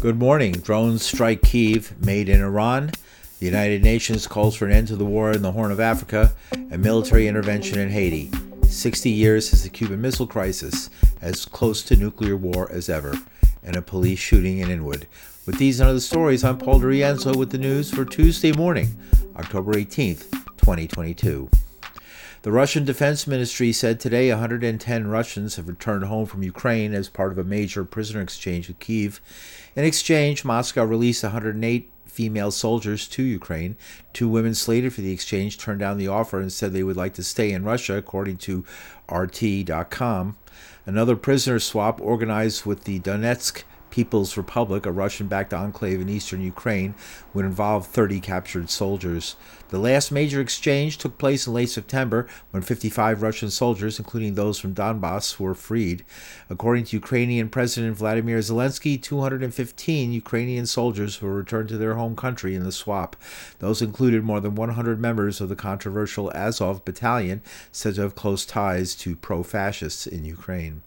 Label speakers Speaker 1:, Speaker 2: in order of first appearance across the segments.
Speaker 1: Good morning. Drones strike Kiev, made in Iran. The United Nations calls for an end to the war in the Horn of Africa and military intervention in Haiti. 60 years since the Cuban Missile Crisis, as close to nuclear war as ever, and a police shooting in Inwood. With these and other stories, I'm Paul DiRienzo with the news for Tuesday morning, October 18th, 2022. The Russian Defense Ministry said today 110 Russians have returned home from Ukraine as part of a major prisoner exchange with Kiev. In exchange, Moscow released 108 female soldiers to Ukraine. Two women slated for the exchange turned down the offer and said they would like to stay in Russia, according to RT.com. Another prisoner swap organized with the Donetsk People's Republic, a Russian backed enclave in eastern Ukraine, would involve 30 captured soldiers. The last major exchange took place in late September when 55 Russian soldiers, including those from Donbass, were freed. According to Ukrainian President Vladimir Zelensky, 215 Ukrainian soldiers were returned to their home country in the swap. Those included more than 100 members of the controversial Azov battalion, said to have close ties to pro fascists in Ukraine.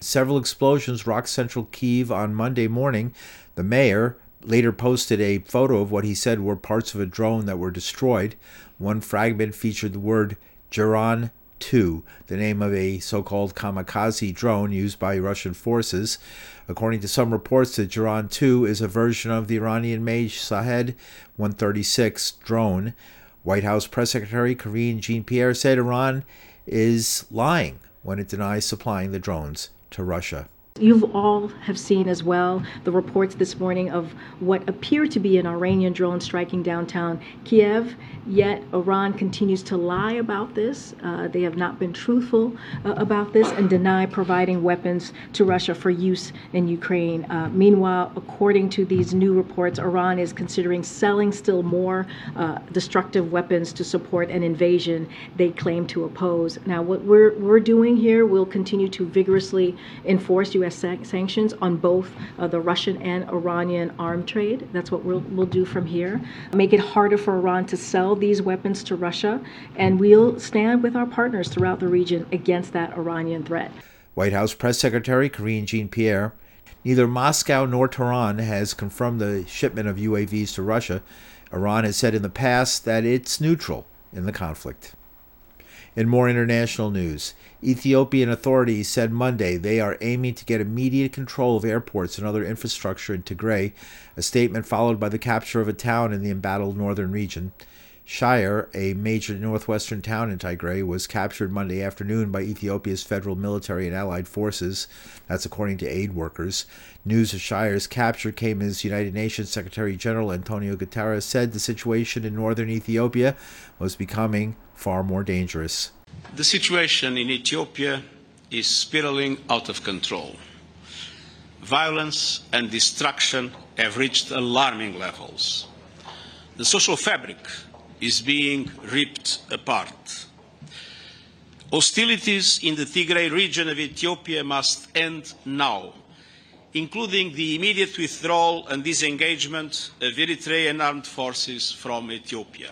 Speaker 1: Several explosions rocked central Kiev on Monday morning. The mayor later posted a photo of what he said were parts of a drone that were destroyed. One fragment featured the word Geran 2, the name of a so called kamikaze drone used by Russian forces. According to some reports, the Geran 2 is a version of the Iranian made Shahed 136 drone. White House Press Secretary Karine Jean Pierre said Iran is lying when it denies supplying the drones to Russia.
Speaker 2: You all have seen as well the reports this morning of what appear to be an Iranian drone striking downtown Kiev, yet Iran continues to lie about this. Uh, they have not been truthful uh, about this and deny providing weapons to Russia for use in Ukraine. Uh, meanwhile, according to these new reports, Iran is considering selling still more uh, destructive weapons to support an invasion they claim to oppose. Now, what we're, we're doing here, we'll continue to vigorously enforce U.S. U.S. sanctions on both uh, the Russian and Iranian arm trade. That's what we'll, we'll do from here. Make it harder for Iran to sell these weapons to Russia, and we'll stand with our partners throughout the region against that Iranian threat.
Speaker 1: White House Press Secretary Karine Jean Pierre. Neither Moscow nor Tehran has confirmed the shipment of UAVs to Russia. Iran has said in the past that it's neutral in the conflict. In more international news, Ethiopian authorities said Monday they are aiming to get immediate control of airports and other infrastructure in Tigray, a statement followed by the capture of a town in the embattled northern region. Shire, a major northwestern town in Tigray, was captured Monday afternoon by Ethiopia's federal military and allied forces. That's according to aid workers. News of Shire's capture came as United Nations Secretary General Antonio Guterres said the situation in northern Ethiopia was becoming far more dangerous.
Speaker 3: The situation in Ethiopia is spiraling out of control. Violence and destruction have reached alarming levels. The social fabric is being ripped apart. Hostilities in the Tigray region of Ethiopia must end now, including the immediate withdrawal and disengagement of Eritrean armed forces from Ethiopia.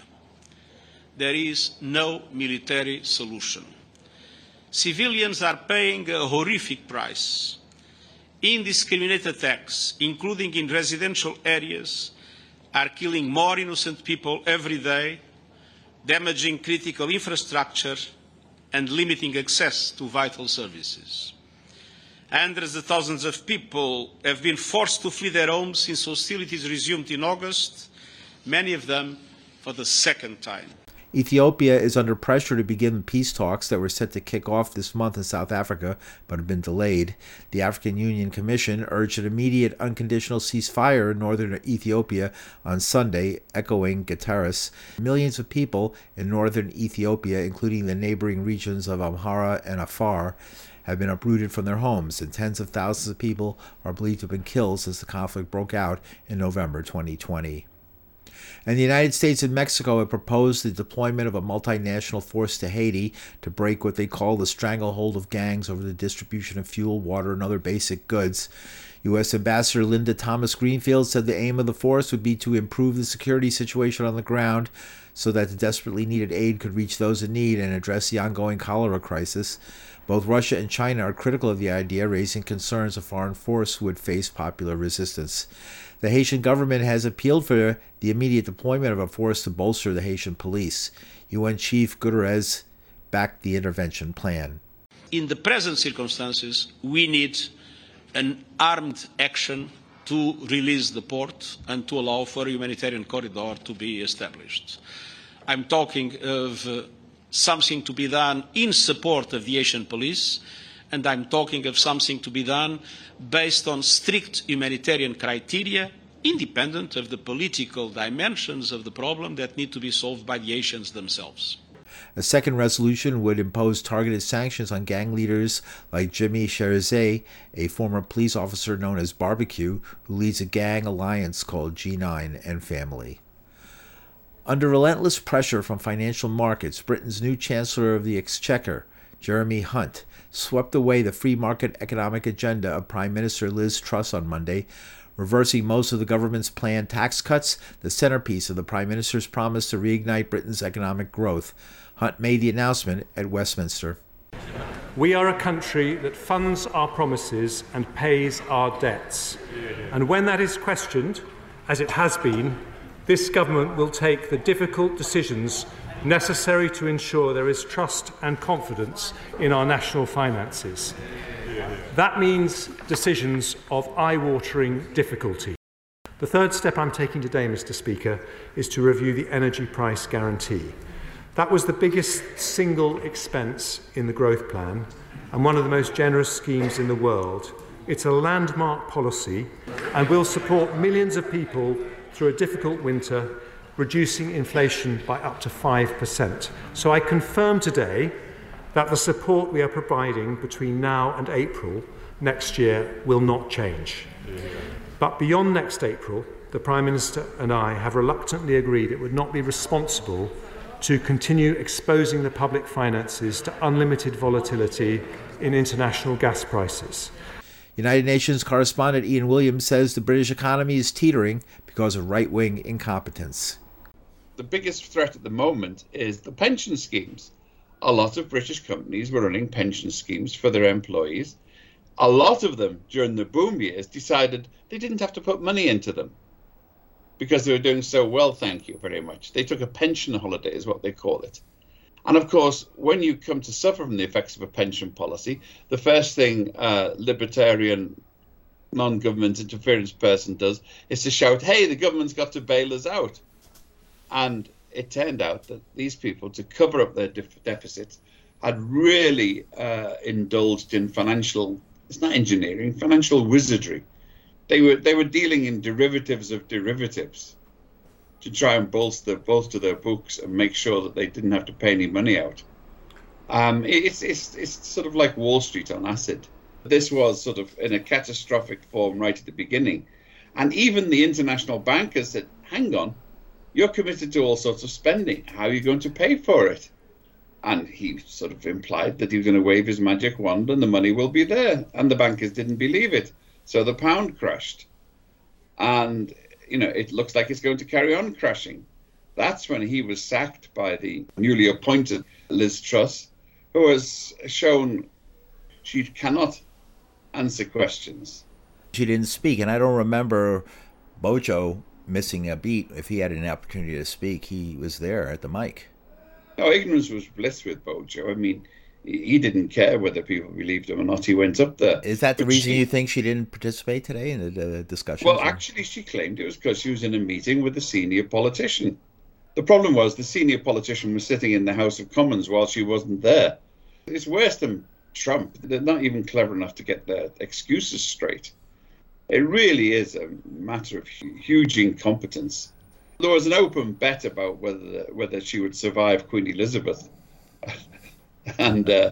Speaker 3: There is no military solution. Civilians are paying a horrific price. Indiscriminate attacks, including in residential areas, are killing more innocent people every day, damaging critical infrastructure and limiting access to vital services. Hundreds of thousands of people have been forced to flee their homes since hostilities resumed in August, many of them for the second time.
Speaker 1: Ethiopia is under pressure to begin peace talks that were set to kick off this month in South Africa, but have been delayed. The African Union Commission urged an immediate unconditional ceasefire in northern Ethiopia on Sunday, echoing Guterres. Millions of people in northern Ethiopia, including the neighboring regions of Amhara and Afar, have been uprooted from their homes, and tens of thousands of people are believed to have been killed since the conflict broke out in November 2020 and the United States and Mexico have proposed the deployment of a multinational force to Haiti to break what they call the stranglehold of gangs over the distribution of fuel, water, and other basic goods. U.S. Ambassador Linda Thomas Greenfield said the aim of the force would be to improve the security situation on the ground so that the desperately needed aid could reach those in need and address the ongoing cholera crisis. Both Russia and China are critical of the idea, raising concerns a foreign force would face popular resistance. The Haitian government has appealed for the immediate deployment of a force to bolster the Haitian police. UN Chief Guterres backed the intervention plan.
Speaker 3: In the present circumstances, we need an armed action to release the port and to allow for a humanitarian corridor to be established. I'm talking of uh, something to be done in support of the Haitian police, and I'm talking of something to be done based on strict humanitarian criteria, independent of the political dimensions of the problem that need to be solved by the Haitians themselves.
Speaker 1: A second resolution would impose targeted sanctions on gang leaders like Jimmy Cherizier, a former police officer known as Barbecue, who leads a gang alliance called G9 and Family. Under relentless pressure from financial markets, Britain's new Chancellor of the Exchequer, Jeremy Hunt, swept away the free market economic agenda of Prime Minister Liz Truss on Monday, reversing most of the government's planned tax cuts, the centerpiece of the Prime Minister's promise to reignite Britain's economic growth. Hunt made the announcement at Westminster.
Speaker 4: We are a country that funds our promises and pays our debts. And when that is questioned, as it has been, this government will take the difficult decisions necessary to ensure there is trust and confidence in our national finances. That means decisions of eye watering difficulty. The third step I'm taking today, Mr. Speaker, is to review the energy price guarantee. That was the biggest single expense in the growth plan and one of the most generous schemes in the world. It's a landmark policy and will support millions of people through a difficult winter, reducing inflation by up to 5%. So I confirm today that the support we are providing between now and April next year will not change. But beyond next April, the Prime Minister and I have reluctantly agreed it would not be responsible to continue exposing the public finances to unlimited volatility in international gas prices.
Speaker 1: United Nations correspondent Ian Williams says the British economy is teetering because of right wing incompetence.
Speaker 5: The biggest threat at the moment is the pension schemes. A lot of British companies were running pension schemes for their employees. A lot of them during the boom years decided they didn't have to put money into them because they were doing so well, thank you very much. They took a pension holiday, is what they call it. And of course, when you come to suffer from the effects of a pension policy, the first thing a libertarian non government interference person does is to shout, hey, the government's got to bail us out. And it turned out that these people, to cover up their def- deficits, had really uh, indulged in financial, it's not engineering, financial wizardry. They were, they were dealing in derivatives of derivatives to try and bolster bolster their books and make sure that they didn't have to pay any money out. Um, it's it's it's sort of like Wall Street on acid. This was sort of in a catastrophic form right at the beginning, and even the international bankers said, "Hang on, you're committed to all sorts of spending. How are you going to pay for it?" And he sort of implied that he was going to wave his magic wand and the money will be there. And the bankers didn't believe it, so the pound crashed. And you know, it looks like it's going to carry on crashing. That's when he was sacked by the newly appointed Liz Truss, who has shown she cannot answer questions.
Speaker 1: She didn't speak, and I don't remember Bojo missing a beat. If he had an opportunity to speak, he was there at the mic.
Speaker 5: No, ignorance was bliss with Bojo. I mean, he didn't care whether people believed him or not. He went up there.
Speaker 1: Is that the but reason she, you think she didn't participate today in the, the discussion?
Speaker 5: Well, actually, she claimed it was because she was in a meeting with a senior politician. The problem was the senior politician was sitting in the House of Commons while she wasn't there. It's worse than Trump. They're not even clever enough to get their excuses straight. It really is a matter of huge incompetence. There was an open bet about whether whether she would survive Queen Elizabeth and uh,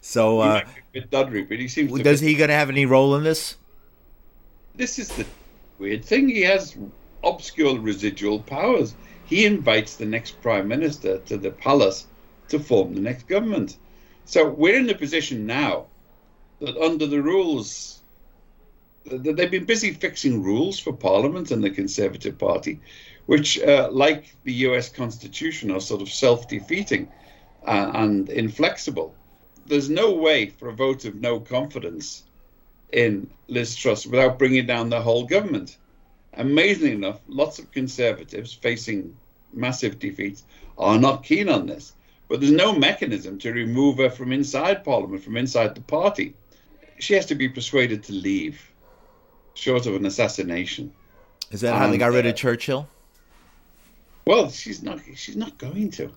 Speaker 1: so uh,
Speaker 5: Dudley, but he seems.
Speaker 1: Does he going to have any role in this?
Speaker 5: This is the weird thing. He has obscure residual powers. He invites the next prime minister to the palace to form the next government. So we're in a position now that under the rules, they've been busy fixing rules for Parliament and the Conservative Party, which, uh, like the US Constitution, are sort of self uh, and inflexible. there's no way for a vote of no confidence in Liz Truss without bringing down the whole government. Amazingly enough, lots of conservatives facing massive defeats are not keen on this. But there's no mechanism to remove her from inside Parliament, from inside the party. She has to be persuaded to leave, short of an assassination.
Speaker 1: Is that how they got rid of uh, Churchill?
Speaker 5: Well, she's not. She's not going to.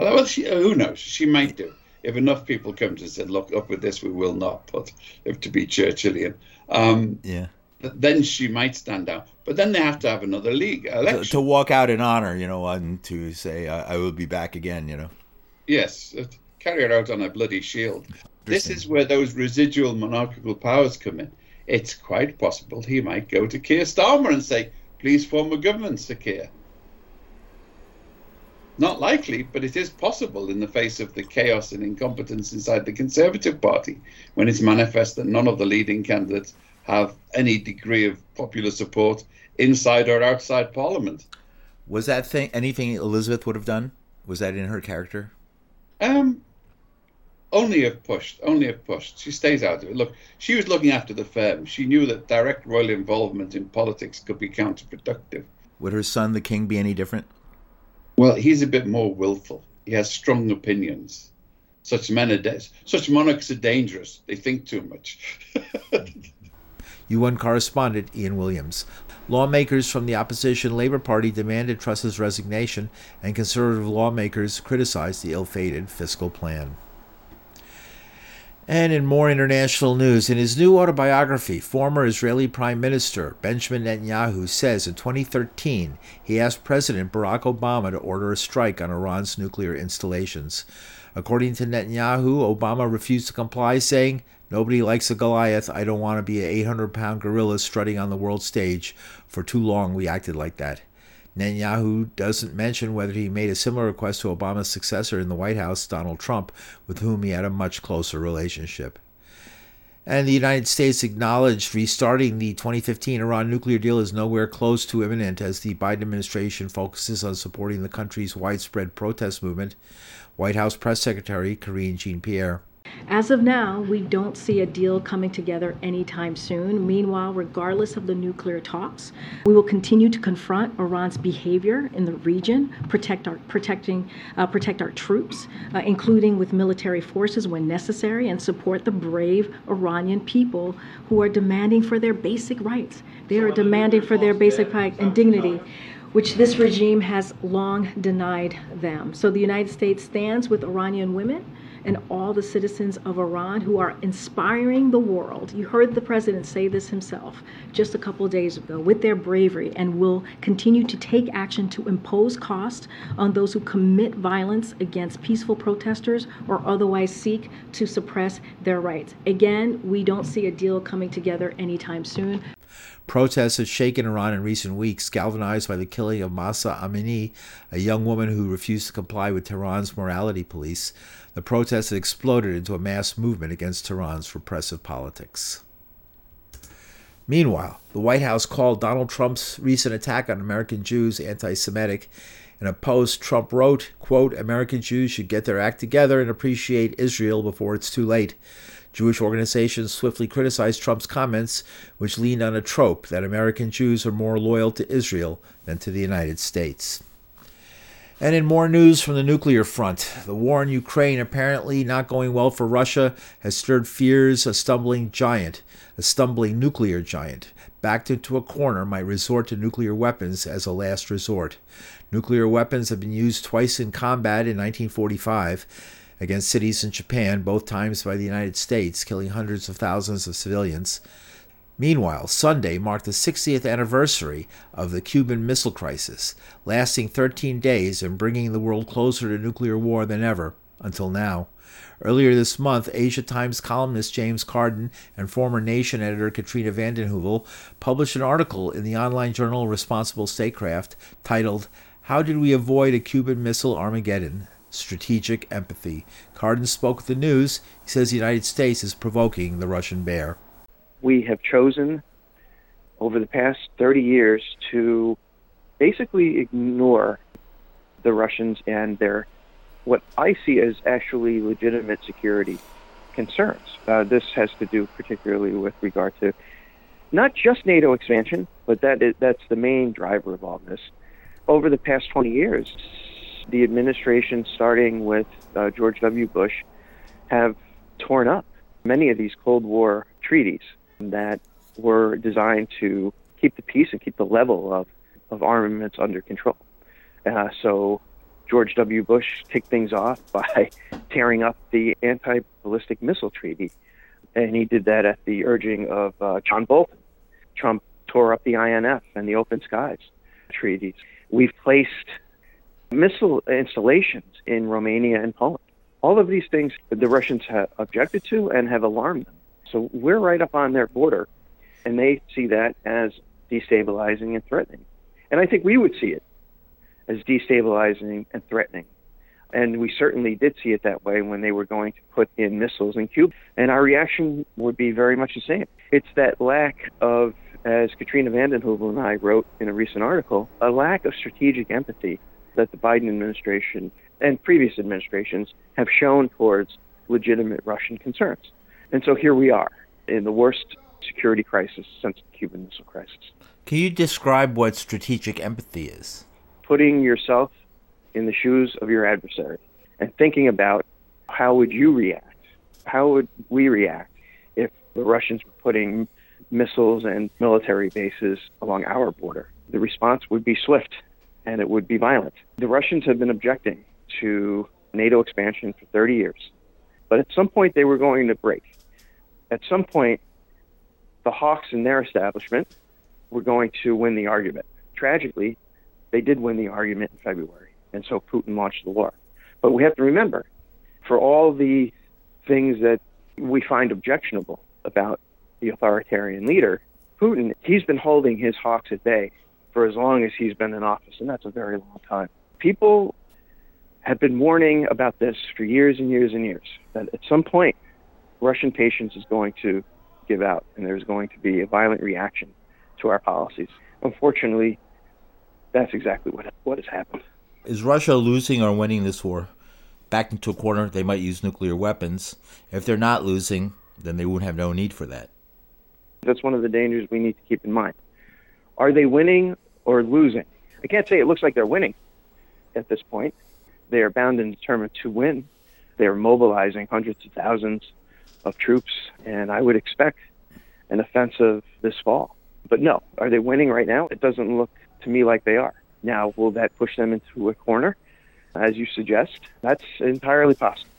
Speaker 5: Well, she, who knows? She might do if enough people come to say, "Look, up with this, we will not put if to be Churchillian." Um,
Speaker 1: yeah.
Speaker 5: Then she might stand down, but then they have to have another league election
Speaker 1: to, to walk out in honor, you know, and to say, I, "I will be back again," you know.
Speaker 5: Yes, uh, carry her out on a bloody shield. This is where those residual monarchical powers come in. It's quite possible he might go to Keir Starmer and say, "Please form a government, Sir Keir." Not likely, but it is possible in the face of the chaos and incompetence inside the Conservative Party when it's manifest that none of the leading candidates have any degree of popular support inside or outside Parliament.
Speaker 1: Was that thing anything Elizabeth would have done? Was that in her character?
Speaker 5: Um, only if pushed. Only if pushed. She stays out of it. Look, she was looking after the firm. She knew that direct royal involvement in politics could be counterproductive.
Speaker 1: Would her son, the king, be any different?
Speaker 5: Well, he's a bit more willful. He has strong opinions. Such men are de- such monarchs are dangerous. They think too much.
Speaker 1: UN correspondent Ian Williams. Lawmakers from the opposition Labour Party demanded Truss's resignation, and conservative lawmakers criticized the ill fated fiscal plan. And in more international news, in his new autobiography, former Israeli Prime Minister Benjamin Netanyahu says in 2013 he asked President Barack Obama to order a strike on Iran's nuclear installations. According to Netanyahu, Obama refused to comply, saying, Nobody likes a Goliath. I don't want to be an 800 pound gorilla strutting on the world stage. For too long, we acted like that. Netanyahu doesn't mention whether he made a similar request to Obama's successor in the White House, Donald Trump, with whom he had a much closer relationship. And the United States acknowledged restarting the 2015 Iran nuclear deal is nowhere close to imminent as the Biden administration focuses on supporting the country's widespread protest movement. White House Press Secretary Karine Jean Pierre
Speaker 2: as of now, we don't see a deal coming together anytime soon. Meanwhile, regardless of the nuclear talks, we will continue to confront Iran's behavior in the region, protect our protecting uh, protect our troops, uh, including with military forces when necessary, and support the brave Iranian people who are demanding for their basic rights. They are demanding for their basic rights and dignity which this regime has long denied them. So the United States stands with Iranian women and all the citizens of Iran who are inspiring the world. You heard the president say this himself just a couple days ago with their bravery and will continue to take action to impose cost on those who commit violence against peaceful protesters or otherwise seek to suppress their rights. Again, we don't see a deal coming together anytime soon.
Speaker 1: Protests have shaken Iran in recent weeks, galvanized by the killing of Mahsa Amini, a young woman who refused to comply with Tehran's morality police. The protests had exploded into a mass movement against Tehran's repressive politics. Meanwhile, the White House called Donald Trump's recent attack on American Jews anti Semitic. In a post, Trump wrote, quote, American Jews should get their act together and appreciate Israel before it's too late. Jewish organizations swiftly criticized Trump's comments, which leaned on a trope that American Jews are more loyal to Israel than to the United States. And in more news from the nuclear front, the war in Ukraine apparently not going well for Russia has stirred fears a stumbling giant, a stumbling nuclear giant, backed into a corner might resort to nuclear weapons as a last resort. Nuclear weapons have been used twice in combat in 1945 against cities in Japan, both times by the United States, killing hundreds of thousands of civilians. Meanwhile, Sunday marked the 60th anniversary of the Cuban Missile Crisis, lasting 13 days and bringing the world closer to nuclear war than ever, until now. Earlier this month, Asia Times columnist James Carden and former Nation editor Katrina vanden Heuvel published an article in the online journal Responsible Statecraft titled, How Did We Avoid a Cuban Missile Armageddon? strategic empathy. Carden spoke with the news. He says the United States is provoking the Russian bear.
Speaker 6: We have chosen over the past 30 years to basically ignore the Russians and their what I see as actually legitimate security concerns. Uh, this has to do particularly with regard to not just NATO expansion, but that is, that's the main driver of all this. Over the past 20 years, the administration, starting with uh, George W. Bush, have torn up many of these Cold War treaties that were designed to keep the peace and keep the level of, of armaments under control. Uh, so George W. Bush kicked things off by tearing up the anti ballistic missile treaty. And he did that at the urging of uh, John Bolton. Trump tore up the INF and the Open Skies treaties. We've placed missile installations in Romania and Poland. All of these things the Russians have objected to and have alarmed them. So we're right up on their border, and they see that as destabilizing and threatening. And I think we would see it as destabilizing and threatening. And we certainly did see it that way when they were going to put in missiles in Cuba. And our reaction would be very much the same. It's that lack of, as Katrina vanden Heuvel and I wrote in a recent article, a lack of strategic empathy that the Biden administration and previous administrations have shown towards legitimate Russian concerns. And so here we are in the worst security crisis since the Cuban Missile Crisis.
Speaker 1: Can you describe what strategic empathy is?
Speaker 6: Putting yourself in the shoes of your adversary and thinking about how would you react? How would we react if the Russians were putting missiles and military bases along our border? The response would be swift and it would be violent. The Russians have been objecting to NATO expansion for 30 years, but at some point they were going to break. At some point, the hawks in their establishment were going to win the argument. Tragically, they did win the argument in February and so Putin launched the war. But we have to remember, for all the things that we find objectionable about the authoritarian leader, Putin, he's been holding his hawks at bay for as long as he's been in office, and that's a very long time. People have been warning about this for years and years and years, that at some point, Russian patience is going to give out, and there's going to be a violent reaction to our policies. Unfortunately, that's exactly what, what has happened.
Speaker 1: Is Russia losing or winning this war? Back into a corner, they might use nuclear weapons. If they're not losing, then they would have no need for that.
Speaker 6: That's one of the dangers we need to keep in mind. Are they winning or losing? I can't say it looks like they're winning at this point. They are bound and determined to win. They're mobilizing hundreds of thousands of troops, and I would expect an offensive this fall. But no, are they winning right now? It doesn't look to me like they are. Now, will that push them into a corner, as you suggest? That's entirely possible.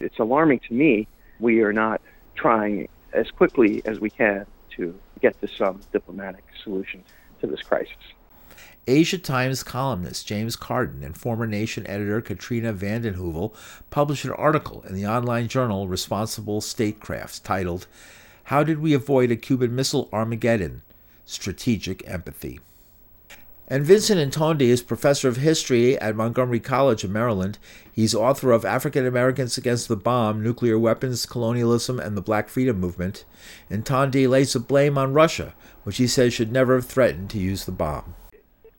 Speaker 6: It's alarming to me. We are not trying as quickly as we can to get to some diplomatic solution to this crisis.
Speaker 1: Asia Times columnist James Carden and former Nation editor Katrina vanden Heuvel published an article in the online journal Responsible Statecraft titled, How Did We Avoid a Cuban Missile Armageddon? Strategic Empathy. And Vincent Intondi is professor of history at Montgomery College in Maryland. He's author of African Americans Against the Bomb Nuclear Weapons, Colonialism, and the Black Freedom Movement. Intondi lays the blame on Russia, which he says should never have threatened to use the bomb.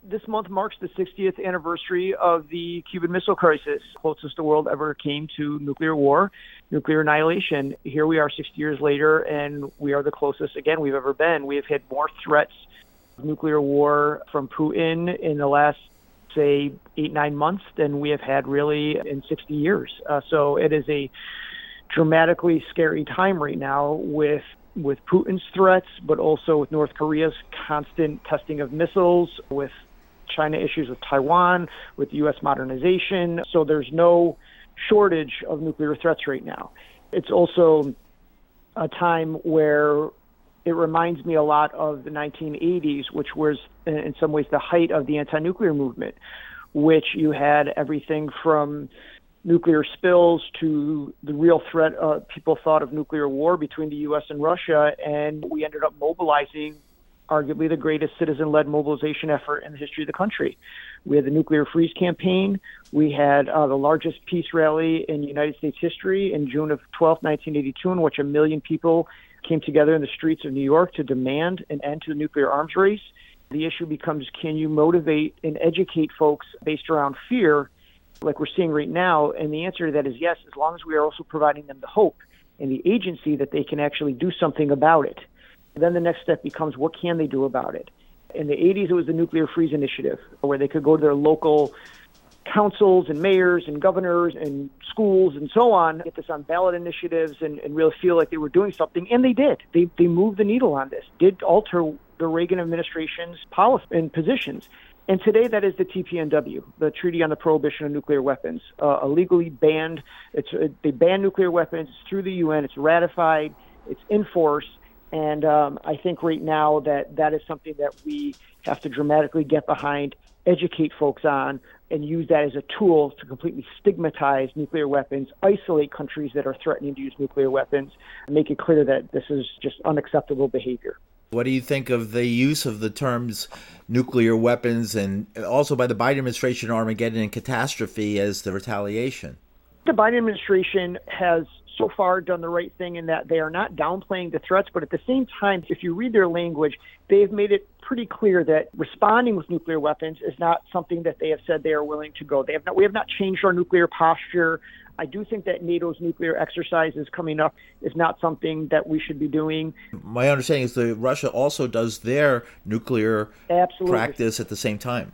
Speaker 7: This month marks the 60th anniversary of the Cuban Missile Crisis, closest the world ever came to nuclear war, nuclear annihilation. Here we are 60 years later, and we are the closest, again, we've ever been. We have had more threats of nuclear war from Putin in the last, say, eight, nine months than we have had really in 60 years. Uh, so it is a dramatically scary time right now with with Putin's threats, but also with North Korea's constant testing of missiles, with China issues with Taiwan, with U.S. modernization. So there's no shortage of nuclear threats right now. It's also a time where it reminds me a lot of the 1980s, which was in some ways the height of the anti nuclear movement, which you had everything from nuclear spills to the real threat uh, people thought of nuclear war between the U.S. and Russia. And we ended up mobilizing arguably the greatest citizen led mobilization effort in the history of the country. We had the Nuclear Freeze campaign. We had uh, the largest peace rally in United States history in June of 12, 1982, in which a million people came together in the streets of New York to demand an end to the nuclear arms race. The issue becomes can you motivate and educate folks based around fear like we're seeing right now? And the answer to that is yes, as long as we are also providing them the hope and the agency that they can actually do something about it. Then the next step becomes what can they do about it? In the 80s, it was the Nuclear Freeze Initiative, where they could go to their local councils and mayors and governors and schools and so on, get this on ballot initiatives and, and really feel like they were doing something. And they did. They, they moved the needle on this, did alter the Reagan administration's policy and positions. And today, that is the TPNW, the Treaty on the Prohibition of Nuclear Weapons, uh, illegally banned. It's uh, they ban nuclear weapons it's through the UN. It's ratified. It's in force. And um, I think right now that that is something that we have to dramatically get behind, educate folks on, and use that as a tool to completely stigmatize nuclear weapons, isolate countries that are threatening to use nuclear weapons, and make it clear that this is just unacceptable behavior.
Speaker 1: What do you think of the use of the terms nuclear weapons and also by the Biden administration Armageddon and catastrophe as the retaliation?
Speaker 7: The Biden administration has so far done the right thing in that they are not downplaying the threats, but at the same time, if you read their language, they've made it pretty clear that responding with nuclear weapons is not something that they have said they are willing to go. They have not, we have not changed our nuclear posture. I do think that NATO's nuclear exercises coming up is not something that we should be doing.
Speaker 1: My understanding is that Russia also does their nuclear
Speaker 7: Absolutely.
Speaker 1: practice at the same time.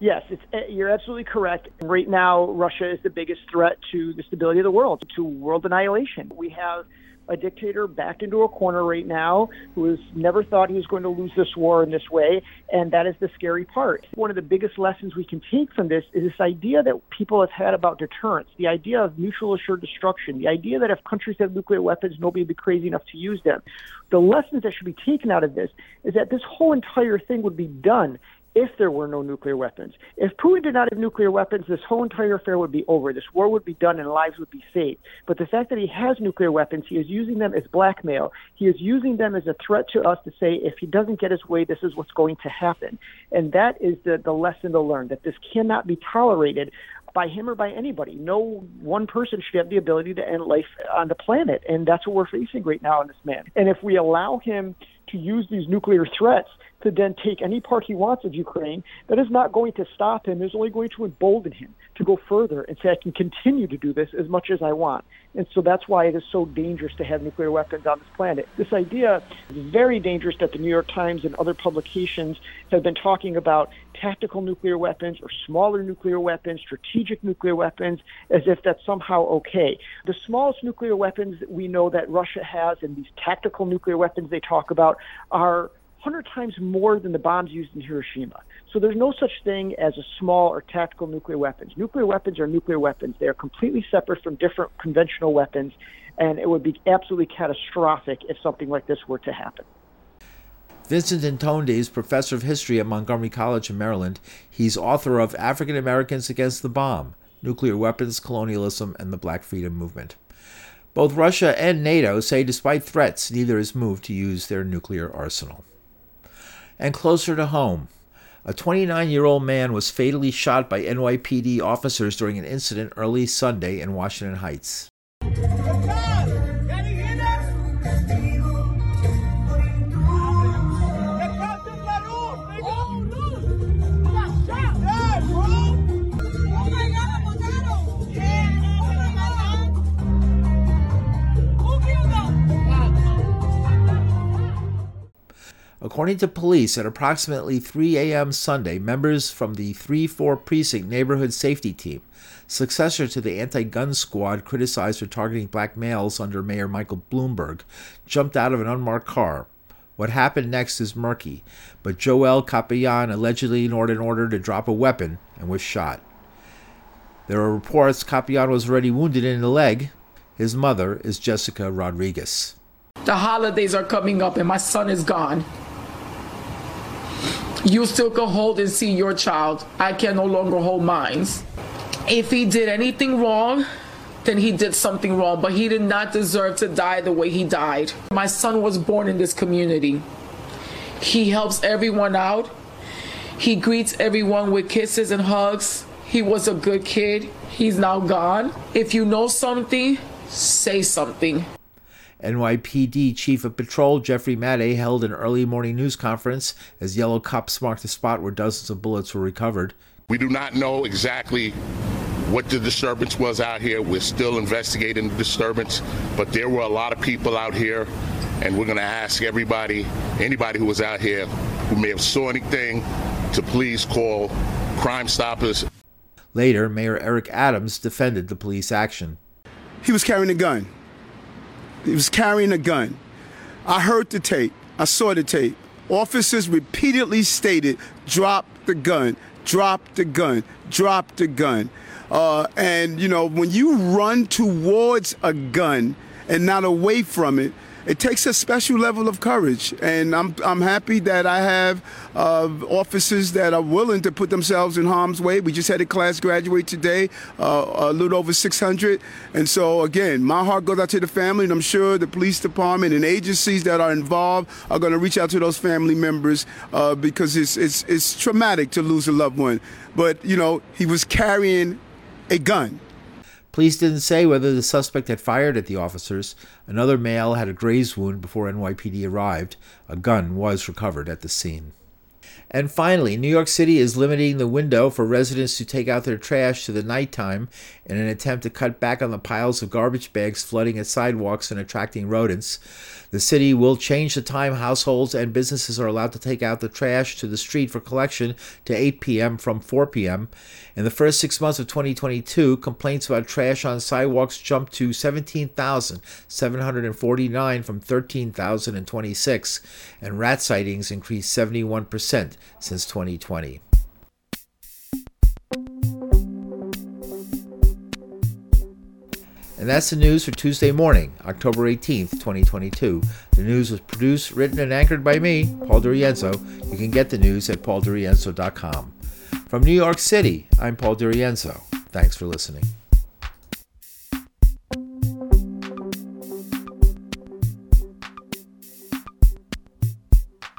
Speaker 7: Yes, eh, you're absolutely correct. Right now, Russia is the biggest threat to the stability of the world, to world annihilation. We have a dictator backed into a corner right now who has never thought he was going to lose this war in this way, and that is the scary part. One of the biggest lessons we can take from this is this idea that people have had about deterrence, the idea of mutual assured destruction, the idea that if countries have nuclear weapons, nobody would be crazy enough to use them. The lessons that should be taken out of this is that this whole entire thing would be done if there were no nuclear weapons. If Putin did not have nuclear weapons, this whole entire affair would be over. This war would be done and lives would be saved. But the fact that he has nuclear weapons, he is using them as blackmail. He is using them as a threat to us to say, if he doesn't get his way, this is what's going to happen. And that is the, the lesson to learn that this cannot be tolerated by him or by anybody. No one person should have the ability to end life on the planet. And that's what we're facing right now in this man. And if we allow him to use these nuclear threats to then take any part he wants of Ukraine, that is not going to stop him. It's only going to embolden him to go further and say, I can continue to do this as much as I want. And so that's why it is so dangerous to have nuclear weapons on this planet. This idea is very dangerous that the New York Times and other publications have been talking about tactical nuclear weapons or smaller nuclear weapons, strategic nuclear weapons, as if that's somehow okay. The smallest nuclear weapons we know that Russia has and these tactical nuclear weapons they talk about are 100 times more than the bombs used in Hiroshima. So there's no such thing as a small or tactical nuclear weapons. Nuclear weapons are nuclear weapons. They are completely separate from different conventional weapons, and it would be absolutely catastrophic if something like this were to happen.
Speaker 1: Vincent Intondi is professor of history at Montgomery College in Maryland. He's author of African Americans Against the Bomb Nuclear Weapons, Colonialism, and the Black Freedom Movement. Both Russia and NATO say despite threats, neither is moved to use their nuclear arsenal and closer to home. A 29 year old man was fatally shot by NYPD officers during an incident early Sunday in Washington Heights. According to police, at approximately 3 a.m. Sunday, members from the 3 4 Precinct Neighborhood Safety Team, successor to the anti gun squad criticized for targeting black males under Mayor Michael Bloomberg, jumped out of an unmarked car. What happened next is murky, but Joel Capellan allegedly ignored an order to drop a weapon and was shot. There are reports Capellan was already wounded in the leg. His mother is Jessica Rodriguez.
Speaker 8: The holidays are coming up and my son is gone. You still can hold and see your child. I can no longer hold mine. If he did anything wrong, then he did something wrong, but he did not deserve to die the way he died. My son was born in this community. He helps everyone out. He greets everyone with kisses and hugs. He was a good kid. He's now gone. If you know something, say something.
Speaker 1: NYPD Chief of Patrol Jeffrey Maddrey held an early morning news conference as yellow cops marked the spot where dozens of bullets were recovered.
Speaker 9: We do not know exactly what the disturbance was out here. We're still investigating the disturbance, but there were a lot of people out here, and we're going to ask everybody, anybody who was out here who may have saw anything, to please call Crime Stoppers.
Speaker 1: Later, Mayor Eric Adams defended the police action.
Speaker 10: He was carrying a gun. He was carrying a gun. I heard the tape. I saw the tape. Officers repeatedly stated, drop the gun, drop the gun, drop the gun. Uh, and, you know, when you run towards a gun and not away from it, it takes a special level of courage. And I'm, I'm happy that I have uh, officers that are willing to put themselves in harm's way. We just had a class graduate today, uh, a little over 600. And so, again, my heart goes out to the family, and I'm sure the police department and agencies that are involved are going to reach out to those family members uh, because it's, it's, it's traumatic to lose a loved one. But, you know, he was carrying a gun.
Speaker 1: Police didn't say whether the suspect had fired at the officers. Another male had a graze wound before NYPD arrived. A gun was recovered at the scene. And finally, New York City is limiting the window for residents to take out their trash to the nighttime in an attempt to cut back on the piles of garbage bags flooding its sidewalks and attracting rodents. The city will change the time households and businesses are allowed to take out the trash to the street for collection to 8 p.m. from 4 p.m. In the first six months of 2022, complaints about trash on sidewalks jumped to 17,749 from 13,026, and rat sightings increased 71% since 2020. And that's the news for Tuesday morning, October 18th, 2022. The news was produced, written, and anchored by me, Paul DiRienzo. You can get the news at pauldirienzo.com. From New York City, I'm Paul DiRienzo. Thanks for listening.